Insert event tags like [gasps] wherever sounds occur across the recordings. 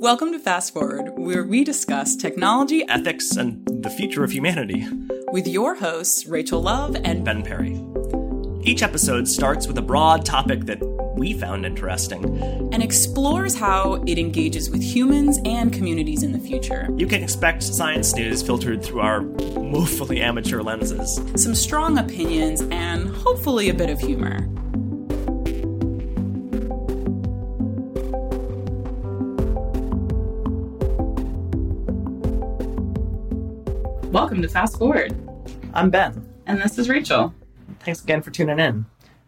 Welcome to Fast Forward, where we discuss technology ethics, and the future of humanity. with your hosts, Rachel Love and Ben Perry. Each episode starts with a broad topic that we found interesting. and explores how it engages with humans and communities in the future. You can expect science news filtered through our woefully amateur lenses. Some strong opinions and hopefully a bit of humor. Welcome to Fast Forward, I'm Ben. and this is Rachel. Thanks again for tuning in.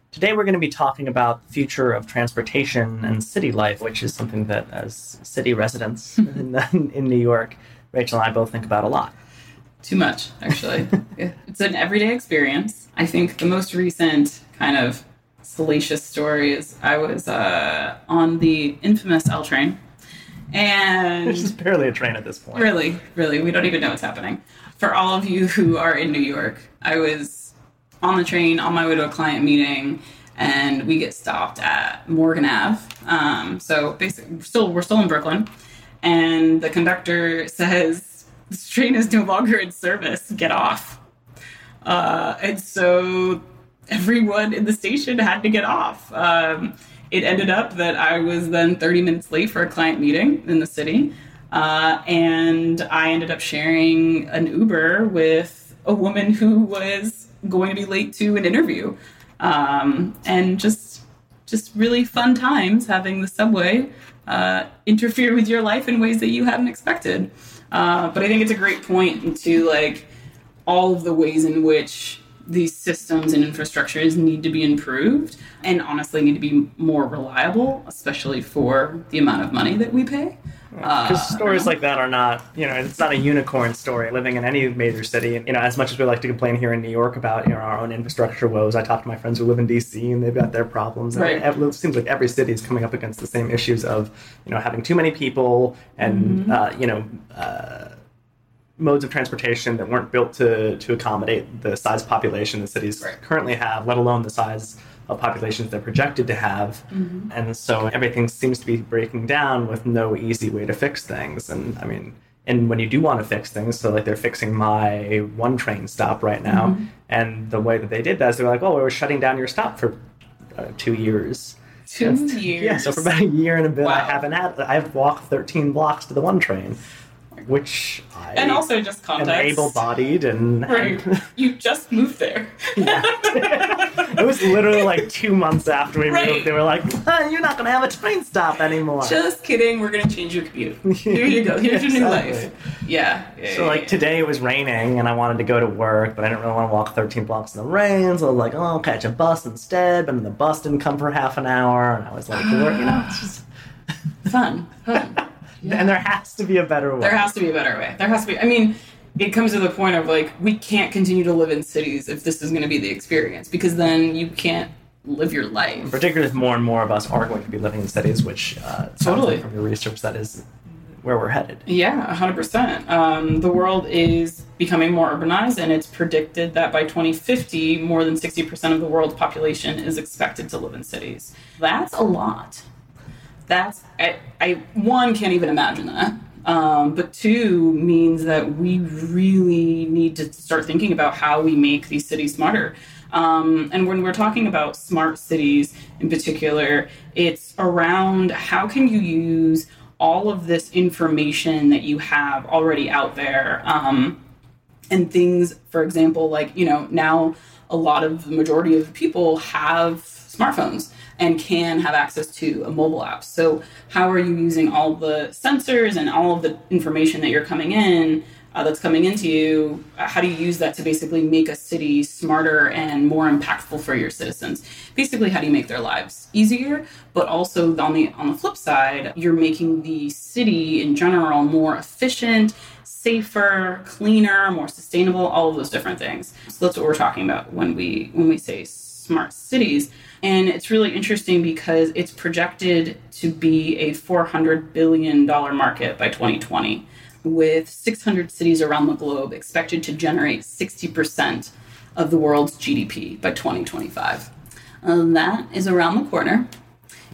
Today we're going to be talking about the future of transportation and city life, which is something that, as city residents [laughs] in, in New York, Rachel and I both think about a lot. Too much, actually. [laughs] it's an everyday experience. I think the most recent kind of salacious story is I was uh, on the infamous L train. Which is barely a train at this point. really, really, we don't even know what's happening. For all of you who are in New York, I was on the train on my way to a client meeting. And we get stopped at Morgan Ave. Um, so basically, we're still we're still in Brooklyn, and the conductor [laughs] says this train is no longer in service. Get off. Uh, and so everyone in the station had to get off. Um, it ended up that I was then 30 minutes late for a client meeting in the city. Uh, and I ended up sharing an Uber with a woman who was going to be late to an interview. Um, and just just really fun times having the subway uh, interfere with your life in ways that you hadn't expected. Uh, but I think it's a great point into like all of the ways in which these systems and infrastructures need to be improved and honestly need to be more reliable, especially for the amount of money that we pay. Uh, Because stories like that are not, you know, it's not a unicorn story living in any major city. And, you know, as much as we like to complain here in New York about, you know, our own infrastructure woes, I talk to my friends who live in DC and they've got their problems. And Right. it seems like every city is coming up against the same issues of, you know, having too many people and, uh, you know, uh, modes of transportation that weren't built to, to accommodate the size population the cities Right. currently have, let alone the size of populations they're projected to have. And so everything seems to be breaking down with no easy way to fix things. And I mean, and when you do want to fix things, so like they're fixing my one train stop right now, and the way that they did that is they were like, oh, we were shutting down your stop for uh, two years. two [laughs] years. Yeah, so for about a year and a bit, I haven't had. I've walked 13 blocks to the one train, which I and also just am context. able-bodied and. Right. [laughs] you just moved there. [laughs] it was literally like two months after we Right. moved. They were like, [laughs] "Ah, "You're not going to have a train stop anymore." Just kidding. We're gonna change your commute. Here you go. Here's your new Exactly. life. Yeah. yeah, So yeah, like yeah. today it was raining and I wanted to go to work, but I didn't really want to walk 13 blocks in the rain. So I was like, "Oh, I'll catch a bus instead." But then the bus didn't come for half an hour, and I was like, to "You know, it's just." [gasps] fun. Fun. [laughs] And there has to be a better way. There has to be a better way. There has to be. I mean, it comes to the point of like we can't continue to live in cities if this is going to be the experience because then you can't live your life. Particularly if more and more of us are going to be living in cities, which uh, Totally. like from your research that is where we're headed. Yeah, 100%. Um, the world is becoming more urbanized, and it's predicted that by 2050, more than 60% of the world's population is expected to live in cities. That's a lot. That's, I, I one, can't even imagine that. Um, but two means that we really need to start thinking about how we make these cities smarter. Um, and when we're talking about smart cities in particular, it's around how can you use all of this information that you have already out there um, and things for example like you know now a lot of the majority of people have smartphones and can have access to a mobile app. So how are you using all the sensors and all of the information that you're coming in uh, that's coming into you? How do you use that to basically make a city smarter and more impactful for your citizens? Basically how do you make their lives easier? But also on the on the flip side you're making the city in general more efficient safer cleaner more sustainable all of those different things. So that's what we're talking about when we when we say smart cities and it's really interesting because it's projected to be a 400 billion dollar market by 2020 with 600 cities around the globe expected to generate 60% of the world's GDP by 2025. Uh, that is around the corner.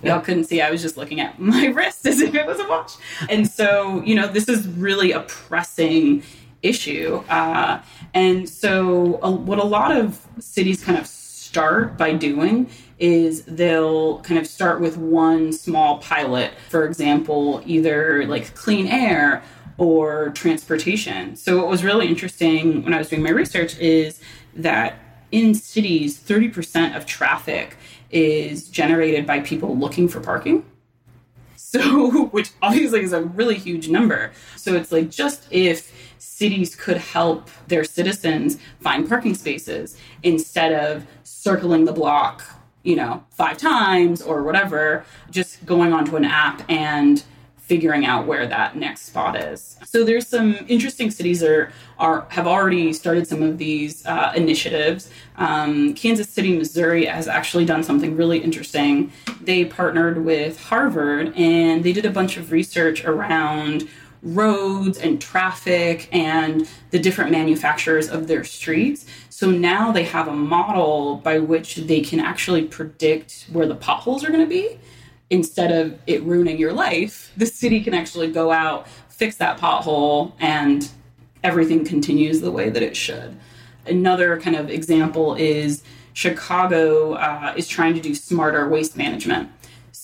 Y'all couldn't see. I was just looking at my [laughs] wrist as if it was a watch. And so, you know, this is really a pressing issue. Uh, and so, uh, what a lot of cities kind of start by doing is they'll kind of start with one small pilot, for example, either like clean air or transportation. So, what was really interesting when I was doing my research is that in cities, 30% of traffic is generated by people looking for parking. So, [laughs] which obviously is a really huge number. So, it's like just if cities could help their citizens find parking spaces instead of circling the block, you know, five times or whatever, just going onto an app and figuring out where that next spot is. So there's some interesting cities that are, are have already started some of these uh, initiatives. Um, Kansas City, Missouri has actually done something really interesting. They partnered with Harvard and they did a bunch of research around roads and traffic and the different manufacturers of their streets. So now they have a model by which they can actually predict where the potholes are going to be instead of it ruining your life, the city can actually go out, fix that pothole, and everything continues the way that it should. Another kind of example is Chicago uh, is trying to do smarter waste management.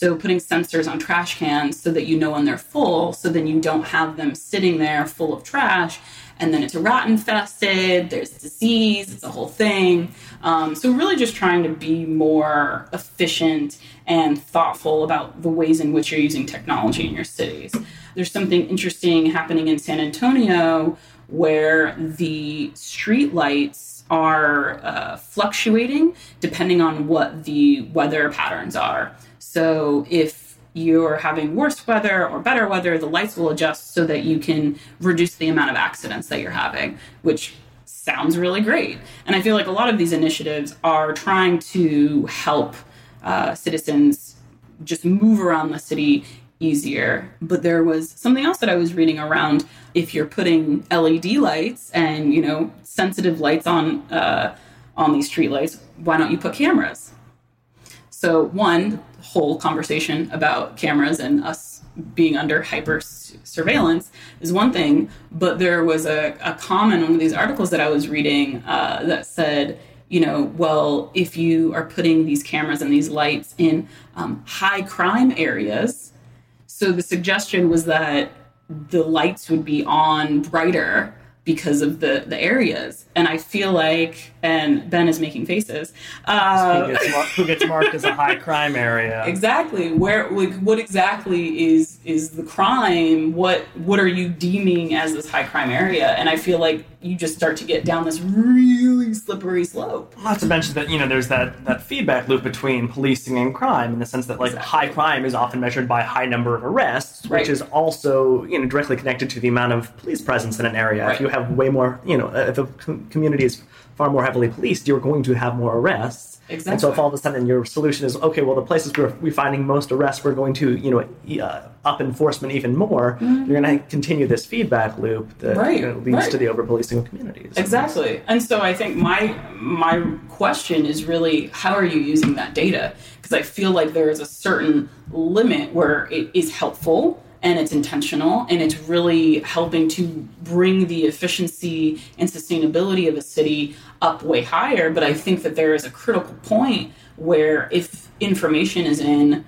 So, putting sensors on trash cans so that you know when they're full, so then you don't have them sitting there full of trash and then it's rat infested, there's disease, it's a whole thing. Um, so, really just trying to be more efficient and thoughtful about the ways in which you're using technology in your cities. There's something interesting happening in San Antonio where the street lights are uh, fluctuating depending on what the weather patterns are. So, if you're having worse weather or better weather, the lights will adjust so that you can reduce the amount of accidents that you're having, which sounds really great. And I feel like a lot of these initiatives are trying to help uh, citizens just move around the city easier. But there was something else that I was reading around if you're putting LED lights and, you know, sensitive lights on uh, on these street lights, why don't you put cameras? So one, whole conversation about cameras and us being under hyper surveillance is one thing, but there was a, a comment in one of these articles that I was reading uh, that said, you know, well, if you are putting these cameras and these lights in um, high crime areas, so the suggestion was that the lights would be on brighter because of the the areas. And i feel like and ben is making faces uh, who, gets who, gets marked as a high crime area. [laughs] Exactly. Where like what exactly is is the crime? What what are you deeming as this high crime area? And i feel like you just start to get down this really slippery slope not to mention that you know there's that that feedback loop between policing and crime in the sense that like exactly. high crime is often measured by high number of arrests right. which is also you know directly connected to the amount of police presence in an area right. if you have way more, you know, if a community is far more heavily policed, you're going to have more arrests. Exactly. And so if all of a sudden your solution is, okay, well, the places where we're finding most arrests, we're going to, you know, uh, up enforcement even more, mm-hmm. you're going to continue this feedback loop that right. you know, leads right. to the over policing of communities. Exactly. And so I think my my question is really, how are you using that data? Because I feel like there is a certain limit where it is helpful and it's intentional and it's really helping to bring the efficiency and sustainability of a city up way higher but i think that there is a critical point where if information is in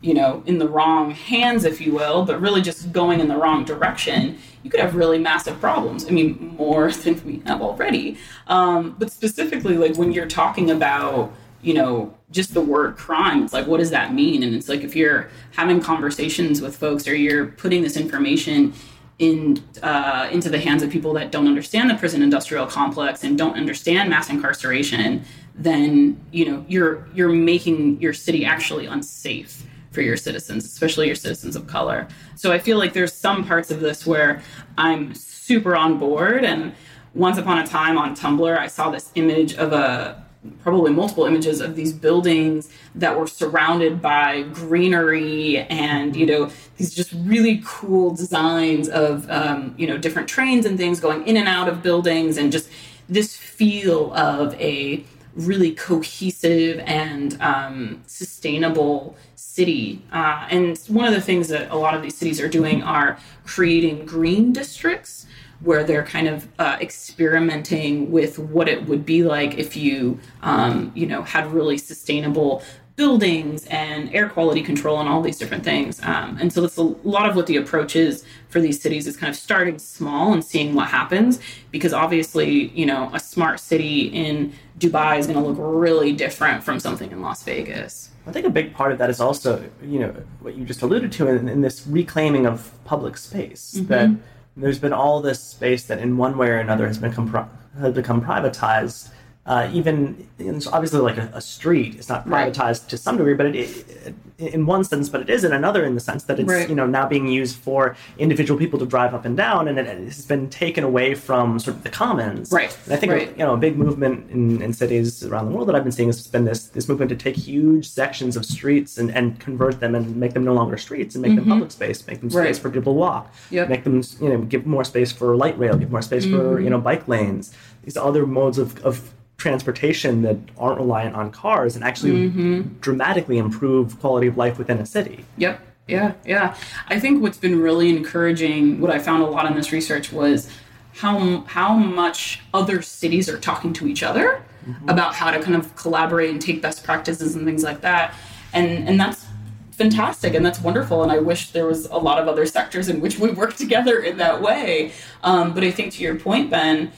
you know in the wrong hands if you will but really just going in the wrong direction you could have really massive problems. I mean more [laughs] than we have already. Um, but specifically like when you're talking about you know just the word crime it's like what does that mean? And it's like if you're having conversations with folks or you're putting this information in uh, into the hands of people that don't understand the prison industrial complex and don't understand mass incarceration then you know you're you're making your city actually unsafe for your citizens especially your citizens of color. So i feel like there's some parts of this where i'm super on board and once upon a time on tumblr i saw this image of a probably multiple images of these buildings that were surrounded by greenery and you know these just really cool designs of um, you know different trains and things going in and out of buildings and just this feel of a really cohesive and um, sustainable city. Uh, and one of the things that a lot of these cities are doing are creating green districts where they're kind of uh, experimenting with what it would be like if you, um, you know, had really sustainable buildings and air quality control and all these different things. Um, and so that's a lot of what the approach is for these cities is kind of starting small and seeing what happens because obviously, you know, a smart city in Dubai is going to look really different from something in Las Vegas. I think a big part of that is also, you know, what you just alluded to in, in this reclaiming of public space. Mm-hmm. That there's been all this space that, in one way or another, has become has become privatized uh, even it's obviously like a, a, street it's not privatized right. to some degree but it, it, in one sense but it is in another in the sense that it's right. you know now being used for individual people to drive up and down and it has been taken away from sort of the commons right and i think right. you know a big movement in, in cities around the world that i've been seeing has been this this movement to take huge sections of streets and, and convert them and make them no longer streets and make mm-hmm. them public space make them space for people to walk yep. make them you know give more space for light rail give more space mm-hmm. for you know bike lanes these other modes of, of transportation that aren't reliant on cars and actually mm-hmm. dramatically improve quality of life within a city. Yep. Yeah, yeah. I think what's been really encouraging, what I found a lot in this research was how how much other cities are talking to each other mm-hmm. about how to kind of collaborate and take best practices and things like that. And and that's fantastic and that's wonderful and i wish there was a lot of other sectors in which we work [laughs] together in that way um, but i think to your point ben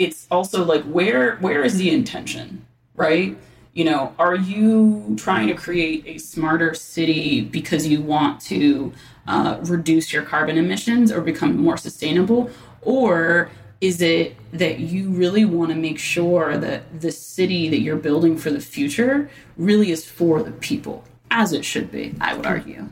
it's also like where where is the intention, right? You know, are you trying to create a smarter city because you want to uh, reduce your carbon emissions or become more sustainable, or is it that you really want to make sure that the city that you're building for the future really is for the people, as it should be? I would argue.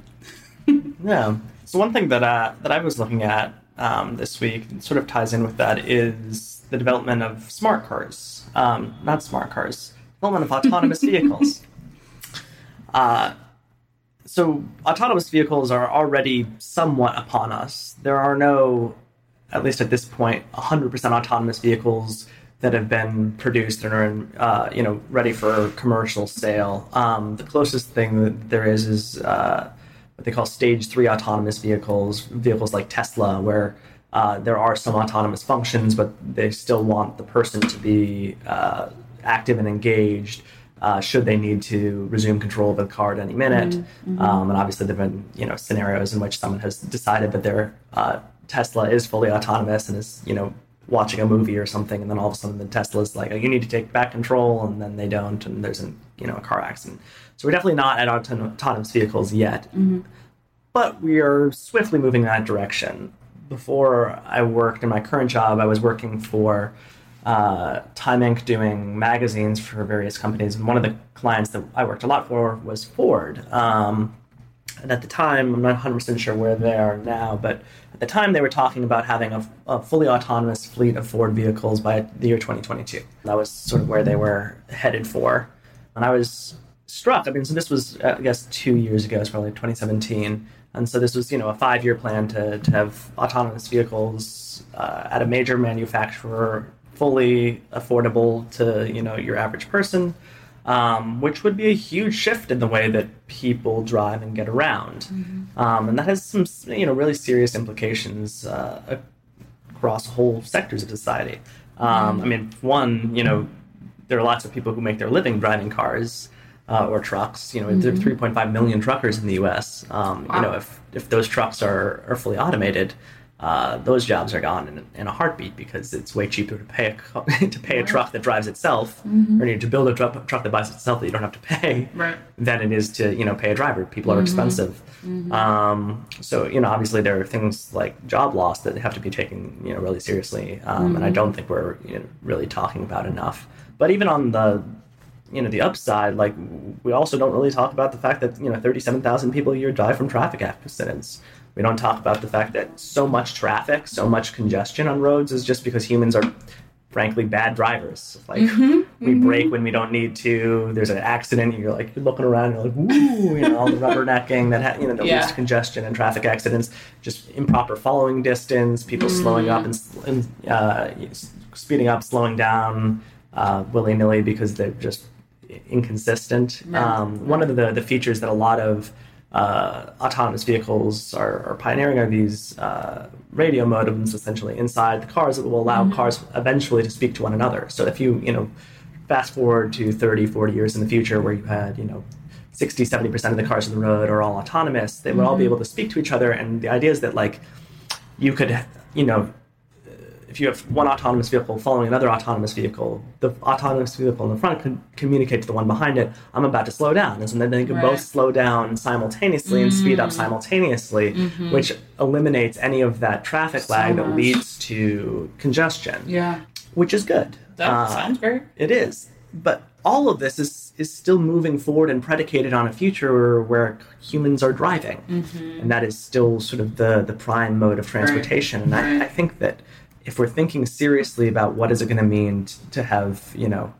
[laughs] yeah. So one thing that uh, that I was looking at um, this week sort of ties in with that is the development of smart cars, um, not smart cars, development of autonomous vehicles. [laughs] Uh, so autonomous vehicles are already somewhat upon us. There are no, at least at this point, 100% autonomous vehicles that have been produced and are in, uh, you know ready for commercial sale. Um, the closest thing that there is is uh, what they call stage three autonomous vehicles, vehicles like Tesla, where uh, there are some autonomous functions, but they still want the person to be uh, active and engaged. Uh, should they need to resume control of the car at any minute? Mm-hmm. mm-hmm. Um, and obviously, there've been you know scenarios in which someone has decided that their uh, Tesla is fully autonomous and is you know watching a movie or something, and then all of a sudden the Tesla is like, oh, "You need to take back control," and then they don't, and there's an you know a car accident. So we're definitely not at autonomous vehicles yet, mm-hmm. but we are swiftly moving in that direction before I worked in my current job, I was working for uh, Time Inc. doing magazines for various companies. And one of the clients that I worked a lot for was Ford. Um, and at the time, I'm not 100% sure where they are now, but at the time they were talking about having a, a, fully autonomous fleet of Ford vehicles by the year 2022. That was sort of where they were headed for. And I was struck. I mean, so this was, I guess, two years ago, it's probably 2017. And so this was, you know, a five-year plan to, to have autonomous vehicles uh, at a major manufacturer, fully affordable to, you know, your average person, um, which would be a huge shift in the way that people drive and get around. Mm-hmm. Um, and that has some, you know, really serious implications uh, across whole sectors of society. Um, mm-hmm. I mean, one, you know, there are lots of people who make their living driving cars uh, or trucks. You know, mm-hmm. there are mm-hmm. 3.5 million truckers in the U.S. Um, wow. You know, if if those trucks are are fully automated, uh, those jobs are gone in, in, a heartbeat because it's way cheaper to pay a [laughs] to pay a truck that drives itself, mm-hmm. or to build a truck, truck that buys itself that you don't have to pay, right. than it is to you know pay a driver. People are mm-hmm. expensive, mm-hmm. um, so you know obviously there are things like job loss that have to be taken you know really seriously, um, and I mm-hmm. don't think we're you know, really talking about enough. But even on the you know the upside like we also don't really talk about the fact that you know 37,000 people a year die from traffic accidents we don't talk about the fact that so much traffic so much congestion on roads is just because humans are frankly bad drivers like mm-hmm, we mm-hmm. brake when we don't need to there's an accident and you're like you're looking around and you're like woo you know all the rubbernecking that ha- you know that yeah. leads to congestion and traffic accidents just improper following distance people mm-hmm. slowing up and, and uh, speeding up slowing down uh, willy nilly because they're just inconsistent. Um, one of the, the features that a lot of uh, autonomous vehicles are, are pioneering are these uh, radio modems essentially inside the cars that will allow cars eventually to speak to one another. So if you, you know, fast forward to 30, 40 years in the future where you had, you know, 60, 70% of the cars on the road are all autonomous, they would all be able to speak to each other. And the idea is that, like, you could, you know, if you have one autonomous vehicle following another autonomous vehicle, the autonomous vehicle in the front can communicate to the one behind it, I'm about to slow down. And then they can Right. both slow down simultaneously and speed up simultaneously, which eliminates any of that traffic lag that much. leads to congestion, Yeah. which is good. That Uh, sounds great. it is. But all of this is is still moving forward and predicated on a future where humans are driving. Mm-hmm. And that is still sort of the, the prime mode of transportation. And Right. I, I think that if we're thinking seriously about what is it going to mean t- to have, you know,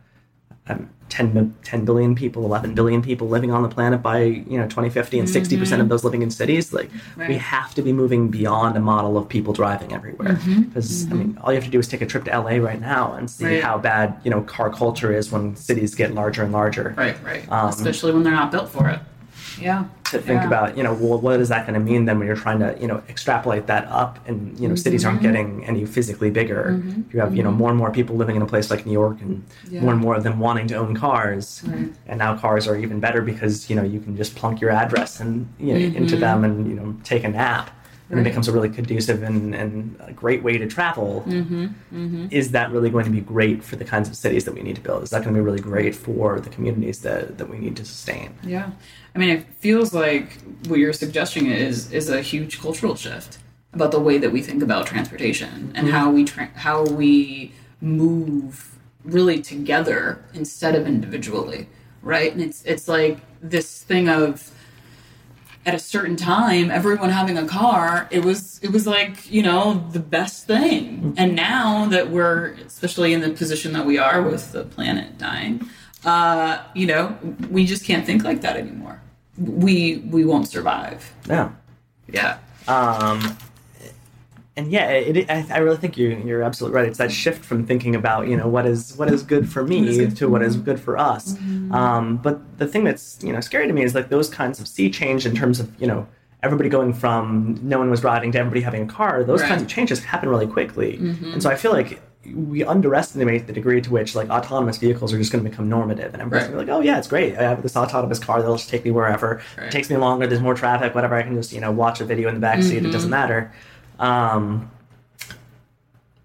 um, 10, 10 billion people, 11 billion people living on the planet by, you know, 2050 and 60% of those living in cities, like we have to be moving beyond a model of people driving everywhere. Because, I mean, all you have to do is take a trip to LA right now and see Right. how bad, you know, car culture is when cities get larger and larger. Right, right. Um, Especially when they're not built for it. Yeah. To think Yeah. about, you know, well, what is that going to mean then when you're trying to, you know, extrapolate that up and, you know, cities Mm-hmm. aren't getting any physically bigger. You have, you know, more and more people living in a place like New York and Yeah. more and more of them wanting to own cars. Right. And now cars are even better because, you know, you can just plunk your address and, you know, into Mm-hmm. them and, you know, take a nap. And it becomes a really conducive and, and a great way to travel. Mm-hmm. Is that really going to be great for the kinds of cities that we need to build? Is that going to be really great for the communities that, that we need to sustain? Yeah. I mean, it feels like what you're suggesting is is a huge cultural shift about the way that we think about transportation and how we tra- how we move really together instead of individually, right? And it's it's like this thing of at a certain time everyone having a car it was it was like you know the best thing. And now that we're especially in the position that we are with the planet dying uh you know we just can't think like that anymore. We we won't survive. Yeah. yeah. Um, and yeah, it, I, I really think you, you're absolutely right. It's that shift from thinking about you know what is what is good for me to what is good for us. Mm-hmm. Um, but the thing that's you know scary to me is like those kinds of sea change in terms of you know everybody going from no one was driving to everybody having a car. Those Right. kinds of changes happen really quickly, mm-hmm. and so I feel like we underestimate the degree to which like autonomous vehicles are just going to become normative and everybody's Right. like oh yeah it's great i have this autonomous car that'll just take me wherever Right. it takes me longer there's more traffic whatever i can just you know watch a video in the back seat it doesn't mm-hmm. matter um,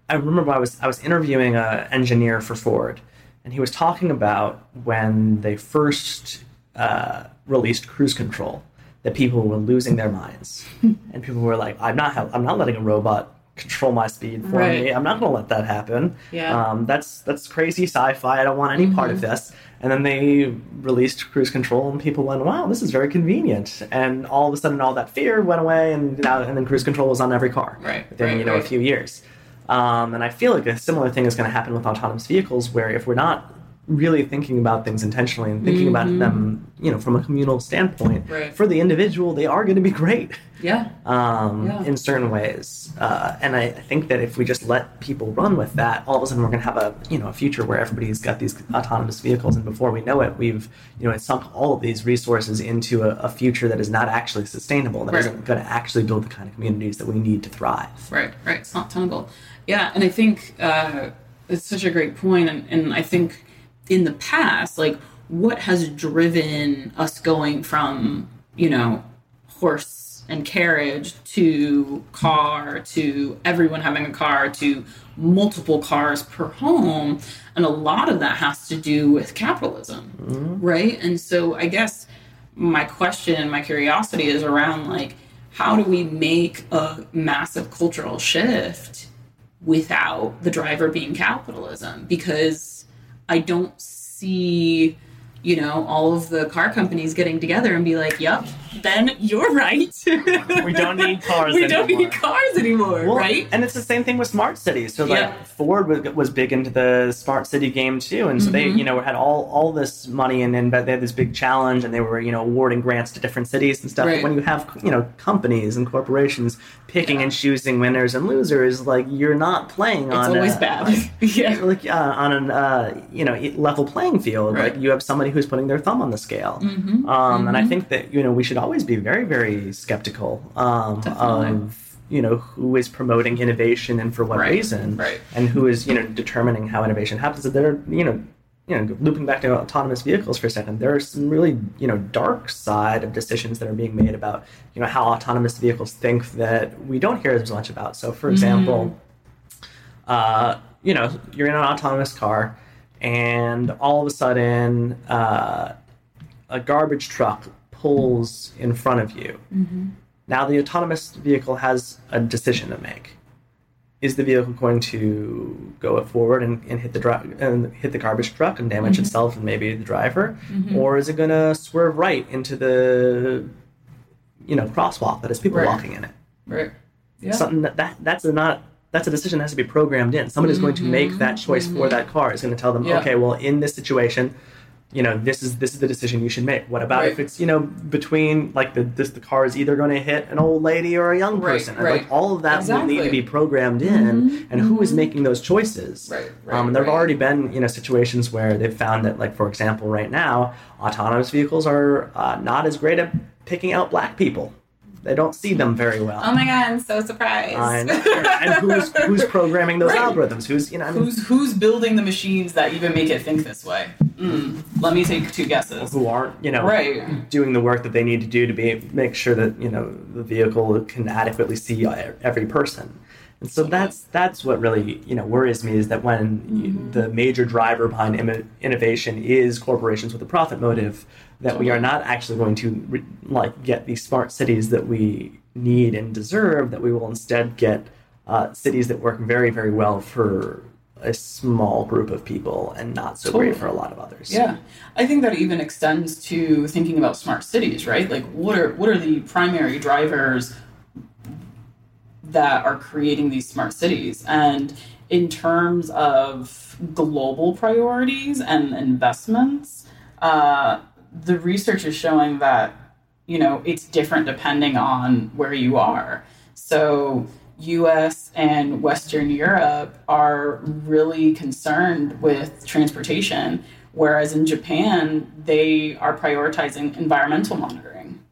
i remember i was i was interviewing an engineer for ford and he was talking about when they first uh, released cruise control that people were losing their minds [laughs] and people were like i'm not i'm not letting a robot control my speed for Right. me i'm not going to let that happen Yeah. Mm-hmm. um, that's that's crazy sci-fi i don't want any part of this and then they released cruise control and people went wow this is very convenient. And all of a sudden all that fear went away and now and then cruise control was on every car Right, within right, you know a few years. Um, and i feel like a similar thing is going to happen with autonomous vehicles where if we're not really thinking about things intentionally and thinking about them you know from a communal standpoint Mm-hmm. Right. for the individual they are going to be great yeah um, Yeah. in certain ways. Uh, and I think that if we just let people run with that, all of a sudden we're going to have a you know a future where everybody's got these autonomous vehicles, and before we know it, we've you know sunk all of these resources into a, a future that is not actually sustainable, that Right. not going to actually build the kind of communities that we need to thrive. Right, right. It's not tenable. Yeah, and I think uh, it's such a great point, and, and I think in the past, like what has driven us going from you know horse and carriage to car to everyone having a car to multiple cars per home, and a lot of that has to do with capitalism, mm-hmm. right? And so I guess my question, my curiosity is around like how do we make a massive cultural shift without the driver being capitalism? Because I don't see, you know, all of the car companies getting together and be like, yep, then you're right. we don't need cars. we don't need cars anymore, Well, right? And it's the same thing with smart cities. So like Yeah. Ford was, was big into the smart city game too, and so they Mm-hmm. you know had all all this money and then but they had this big challenge, and they were you know awarding grants to different cities and stuff. Right. But when you have you know companies and corporations picking and choosing winners and losers, like you're not playing It's on always a- bad. [laughs] yeah. like uh, on an uh, you know level playing field. Right. Like you have somebody who's putting their thumb on the scale, Mm-hmm. um, and I think that you know we should always be very very skeptical um, of you know who is promoting innovation and for what Right. reason, Right. and who is you know determining how innovation happens. That there are you know. You know, looping back to autonomous vehicles for a second, there are some really, you know, dark side of decisions that are being made about, you know, how autonomous vehicles think that we don't hear as much about. So, for example, uh, you know, you're in an autonomous car, and all of a sudden, uh, a garbage truck pulls in front of you. Mm-hmm. Now, the autonomous vehicle has a decision to make. Is the vehicle going to go forward and, and hit the dri- and hit the garbage truck and damage mm-hmm. itself and maybe the driver, mm-hmm. or is it going to swerve right into the you know crosswalk that has people Right. walking in it? Right. Yeah. something that, that that's a not that's a decision that has to be programmed in. Someone is going to make that choice for that car. Is going to tell them, Mm-hmm. Yeah. okay, well, in this situation, you know, this is this is the decision you should make. What about if it's you know between like the this the car is either going to hit an old lady or a young Right, person? And, right. Like all of that will need to be programmed in, and who is making those choices? Right, right, um, and there have right. already been you know situations where they've found that like for example right now autonomous vehicles are uh, not as great at picking out black people. They don't see them very well. Oh my god, I'm so surprised. [laughs] And who's who's programming those Right. algorithms? Who's you know? I mean, who's who's building the machines that even make it think this way? Mm. Let me take two guesses. who aren't you know Right. doing the work that they need to do to be make sure that you know the vehicle can adequately see every person. And so that's that's what really you know worries me is that when you, the major driver behind Im- innovation is corporations with a profit motive, that we are not actually going to like get these smart cities that we need and deserve. That we will instead get uh, cities that work very very well for a small group of people and not so great for a lot of others. Yeah, I think that even extends to thinking about smart cities, right? Like, what are what are the primary drivers that are creating these smart cities? And in terms of global priorities and investments, uh, the research is showing that you know it's different depending on where you are. So US and Western Europe are really concerned with transportation, whereas in Japan, they are prioritizing environmental monitoring,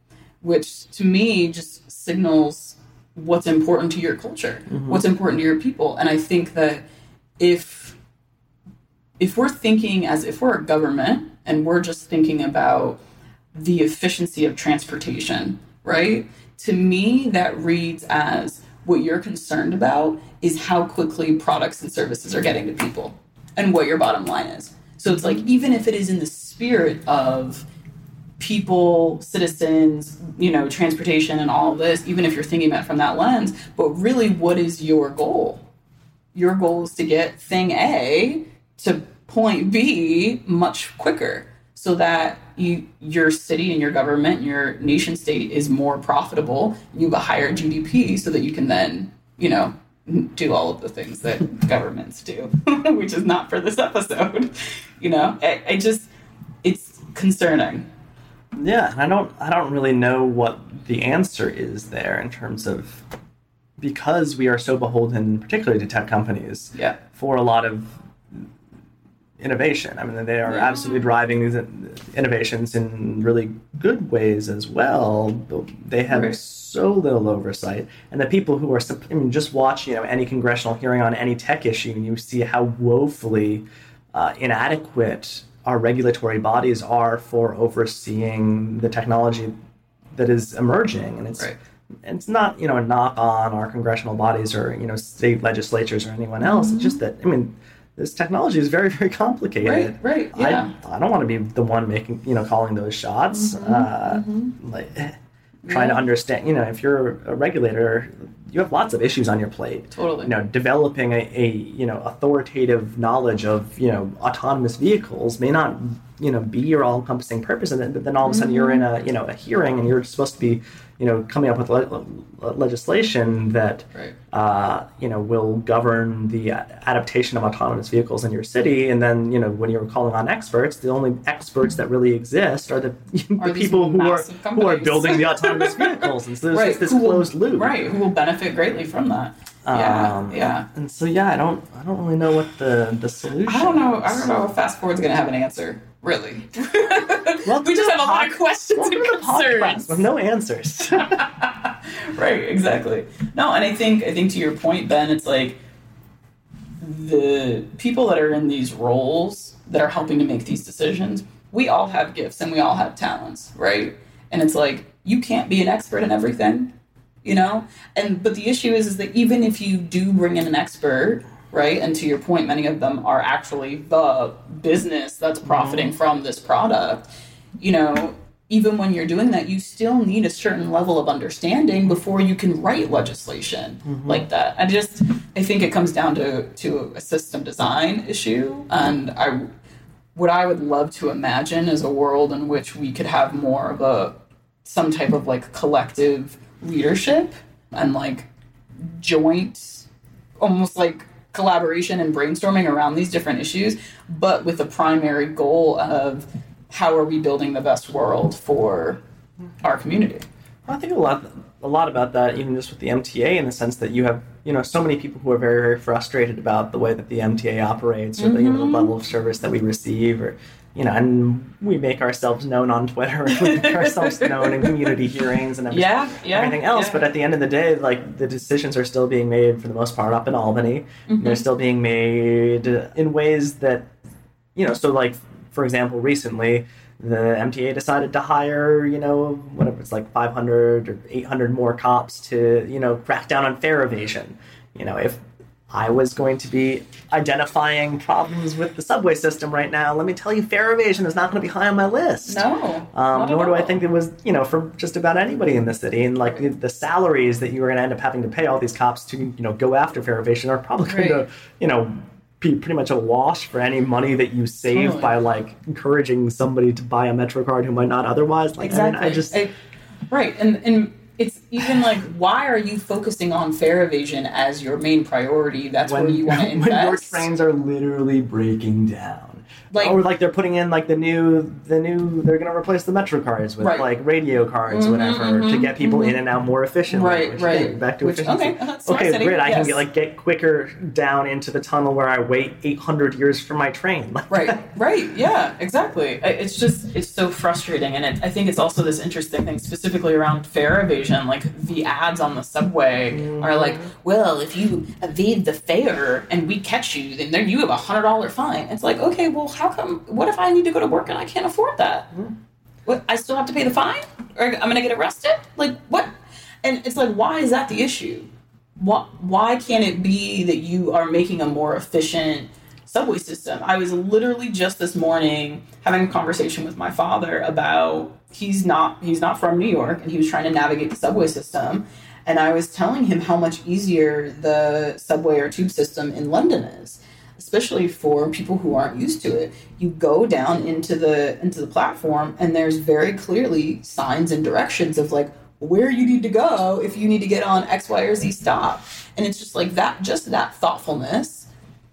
which to me just signals what's important to your culture, mm-hmm. what's important to your people. And I think that if if we're thinking as if we're a government and we're just thinking about the efficiency of transportation, right? To me, that reads as what you're concerned about is how quickly products and services are getting to people and what your bottom line is. So it's like, even if it is in the spirit of people, citizens, you know, transportation and all this, even if you're thinking about from that lens, but really, what is your goal? Your goal is to get thing A to point B much quicker so that you, your city and your government, your nation state is more profitable. You have a higher GDP so that you can then, you know, do all of the things that [laughs] governments do, [laughs] which is not for this episode. [laughs] You know, I, I just, it's concerning. Yeah, I don't I don't really know what the answer is there in terms of because we are so beholden, particularly to tech companies, Yeah. for a lot of innovation. I mean, they are Yeah. absolutely driving these innovations in really good ways as well. But they have Right. so little oversight, and the people who are I mean, just watch you know any congressional hearing on any tech issue, and you see how woefully uh, inadequate our regulatory bodies are for overseeing the technology that is emerging, and it's. Right. It's not, you know, a knock on our congressional bodies or you know state legislatures or anyone else. It's just that I mean, this technology is very, [laughs] very complicated. Right, right, yeah. I, I don't want to be the one making, you know, calling those shots. uh, Like, eh, trying to understand, you know, if you're a regulator, you have lots of issues on your plate. Totally. You know, developing a, a you know authoritative knowledge of you know autonomous vehicles may not you know be your all-encompassing purpose and then, but then all of a sudden you're in a you know a hearing and you're supposed to be you know coming up with le- legislation that Right. uh, you know will govern the adaptation of autonomous vehicles in your city and then you know when you're calling on experts the only experts that really exist are the, [laughs] Are the people who are massive who are building the [laughs] autonomous vehicles and so there's just this who will- closed loop Right. Who will benefit greatly from that? yeah. Um, yeah. and so yeah i don't i don't really know what the the solution I don't know. I don't know if Fast Forward's going to have an answer. Really. [laughs] Welcome we just to have a lot of questions Welcome and to the podcast concerns. with no answers [laughs] [laughs] right exactly no and i think i think to your point ben it's like the people that are in these roles that are helping to make these decisions we all have gifts and we all have talents right and it's like you can't be an expert in everything you know and but the issue is is that even if you do bring in an expert right? And to your point many of them are actually the business that's mm-hmm. profiting from this product. You know even when you're doing that you still need a certain level of understanding before you can write legislation mm-hmm. like that. I just i think it comes down to to a system design issue. And i what i would love to imagine is a world in which we could have more of a some type of like collective leadership and like joint almost like collaboration and brainstorming around these different issues but with the primary goal of how are we building the best world for our community. I think a lot, a lot about that, even just with the MTA, in the sense that you have, you know, so many people who are very, very frustrated about the way that the MTA operates, or the, you know, the mm-hmm. level of service that we receive, or, you know, and we make ourselves known on Twitter, and we make [laughs] ourselves known in community hearings and everything, Yeah, yeah, everything else. yeah. But at the end of the day, like the decisions are still being made for the most part up in Albany. Mm-hmm. They're still being made in ways that you know, so like for example, recently the MTA decided to hire, you know, whatever it's like 500 or 800 more cops to, you know, crack down on fare evasion. You know, if I was going to be identifying problems with the subway system right now, let me tell you, fare evasion is not going to be high on my list. no Um, nor do I think it was, you know, for just about anybody in the city. And like the, the salaries that you were going to end up having to pay all these cops to, you know, go after fare evasion are probably going Right. to, you know, be pretty much a wash for any money that you save Totally. by like encouraging somebody to buy a Metro card who might not otherwise. Like, exactly I, mean, I just, I- right and and it's even like why are you focusing on fare evasion as your main priority that's where you want to invest when your trains are literally breaking down. Like- or like they're putting in like the new the new they're gonna replace the metro cards with Right. like radio cards Mhm, whatever to mhm, get people mhm. in and out more efficiently Right, right. again, back to Which- efficiency. okay, uh-huh, okay great. I can get like get quicker down into the tunnel where i wait 800 years for my train. [laughs] Right right yeah exactly. It's just it's so frustrating and it, i think it's also this interesting thing specifically around fare evasion like the ads on the subway are like well if you evade the fare and we catch you then then you have a hundred dollar fine. It's like okay well how come what if i need to go to work and i can't afford that? Hmm. What i still have to pay the fine? Or i'm gonna get arrested? Like what? And it's like why is that the issue? Why, why can't it be that you are making a more efficient subway system? I was literally just this morning having a conversation with my father about he's not he's not from New York and he was trying to navigate the subway system. And I was telling him how much easier the subway or tube system in London is especially for people who aren't used to it you go down into the into the platform and there's very clearly signs and directions of like where you need to go if you need to get on X, Y, or Z stop. And it's just like that, just that thoughtfulness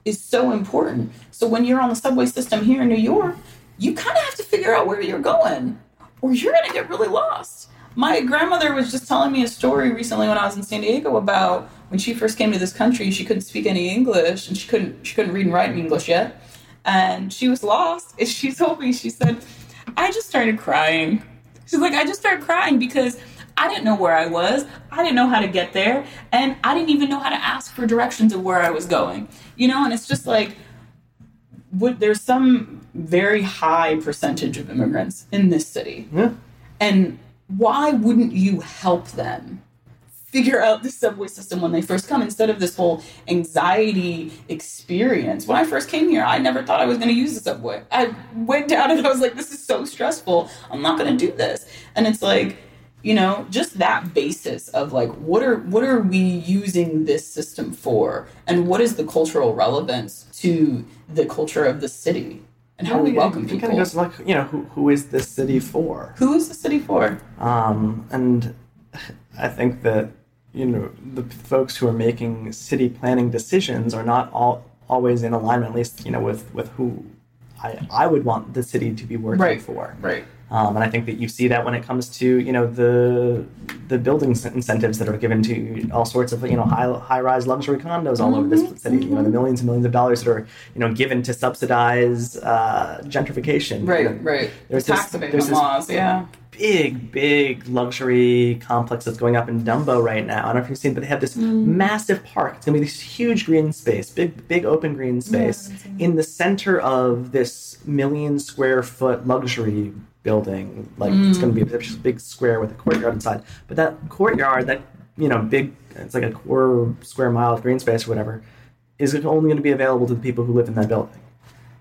is so important. So when you're on the subway system here in New York, you kind of have to figure out where you're going or you're going to get really lost. My grandmother was just telling me a story recently when I was in San Diego about when she first came to this country, she couldn't speak any English and she couldn't she couldn't read and write in English yet. And she was lost. And she [laughs] told me, she said, I just started crying. She's like, I just started crying because I didn't know where I was. I didn't know how to get there. And I didn't even know how to ask for directions of where I was going. You know, and it's just like, would, there's some very high percentage of immigrants in this city. Yeah. And why wouldn't you help them figure out the subway system when they first come instead of this whole anxiety experience? When I first came here, I never thought I was going to use the subway. I went down and I was like, this is so stressful. I'm not going to do this. And it's like, you know, just that basis of like what are what are we using this system for and what is the cultural relevance to the culture of the city? And how we welcome it people. kind of goes like you know who who is this city for? Who is the city for? Um, and I think that you know the folks who are making city planning decisions are not all always in alignment, at least you know with with who I I would want the city to be working Right. for. Right. Um, and I think that you see that when it comes to you know the the building incentives that are given to all sorts of you know high high rise luxury condos all over Mm-hmm. this city. You know the millions and millions of dollars that are you know given to subsidize uh, gentrification. Right. You know, Right. There's Tax this- there's this laws. Yeah. big, big luxury complex that's going up in Dumbo right now. I don't know if you've seen, but they have this massive park. It's gonna be this huge green space, big, big open green space in the center of this million square foot luxury building. Like it's gonna be a big- square with a courtyard inside. But that courtyard, that you know, big, it's like a quarter square mile of green space or whatever, is only going to be available to the people who live in that building.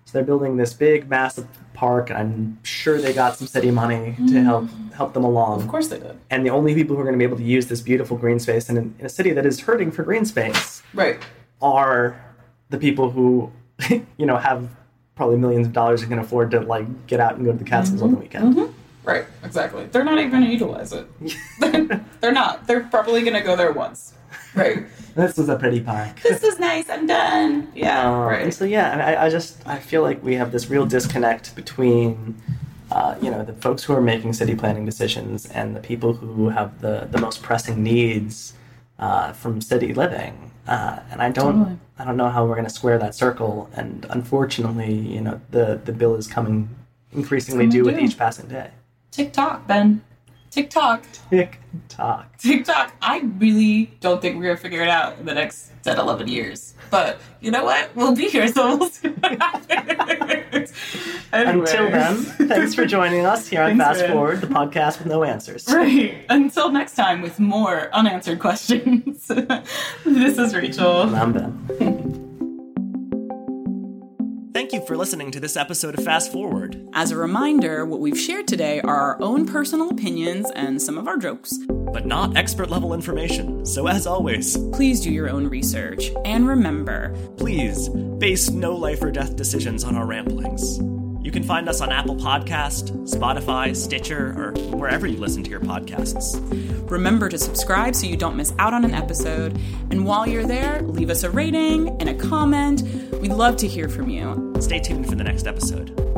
So they're building this big, massive park, and I'm sure they got some city money to mm. help help them along. Of course they did. And the only people who are going to be able to use this beautiful green space in, in a city that is hurting for green space Right. are the people who, [laughs] you know, have probably millions of dollars and can afford to like get out and go to the Catskills on the weekend. Right. Exactly. They're not even going to utilize it. [laughs] They're not. They're probably going to go there once. Right. [laughs] This was a pretty park. [laughs] this is nice. I'm done. Yeah. Um, And right. so yeah, I, I just I feel like we have this real disconnect between uh, you know the folks who are making city planning decisions and the people who have the the most pressing needs uh, from city living. Uh, and I don't Totally. I don't know how we're going to square that circle. And unfortunately, you know the the bill is coming increasingly due with each passing day. TikTok, Ben. TikTok. Tick tock. TikTok. I really don't think we're gonna figure it out in the next 10, 11 years. But you know what? We'll be here, so we'll see what happens. [laughs] Until then, thanks for joining us here on Thanks, Fast. Forward, the podcast with no answers. Right. Until next time with more unanswered questions. [laughs] this is Rachel. I'm Ben. Thank you for listening to this episode of Fast Forward. As a reminder, what we've shared today are our own personal opinions and some of our jokes. but not expert level information. So, as always, Please do your own research. And remember, please base no life or death decisions on our ramblings. You can find us on Apple Podcast, Spotify, Stitcher, or wherever you listen to your podcasts. remember to subscribe so you don't miss out on an episode. And while you're there, leave us a rating and a comment. We'd love to hear from you. Stay tuned for the next episode.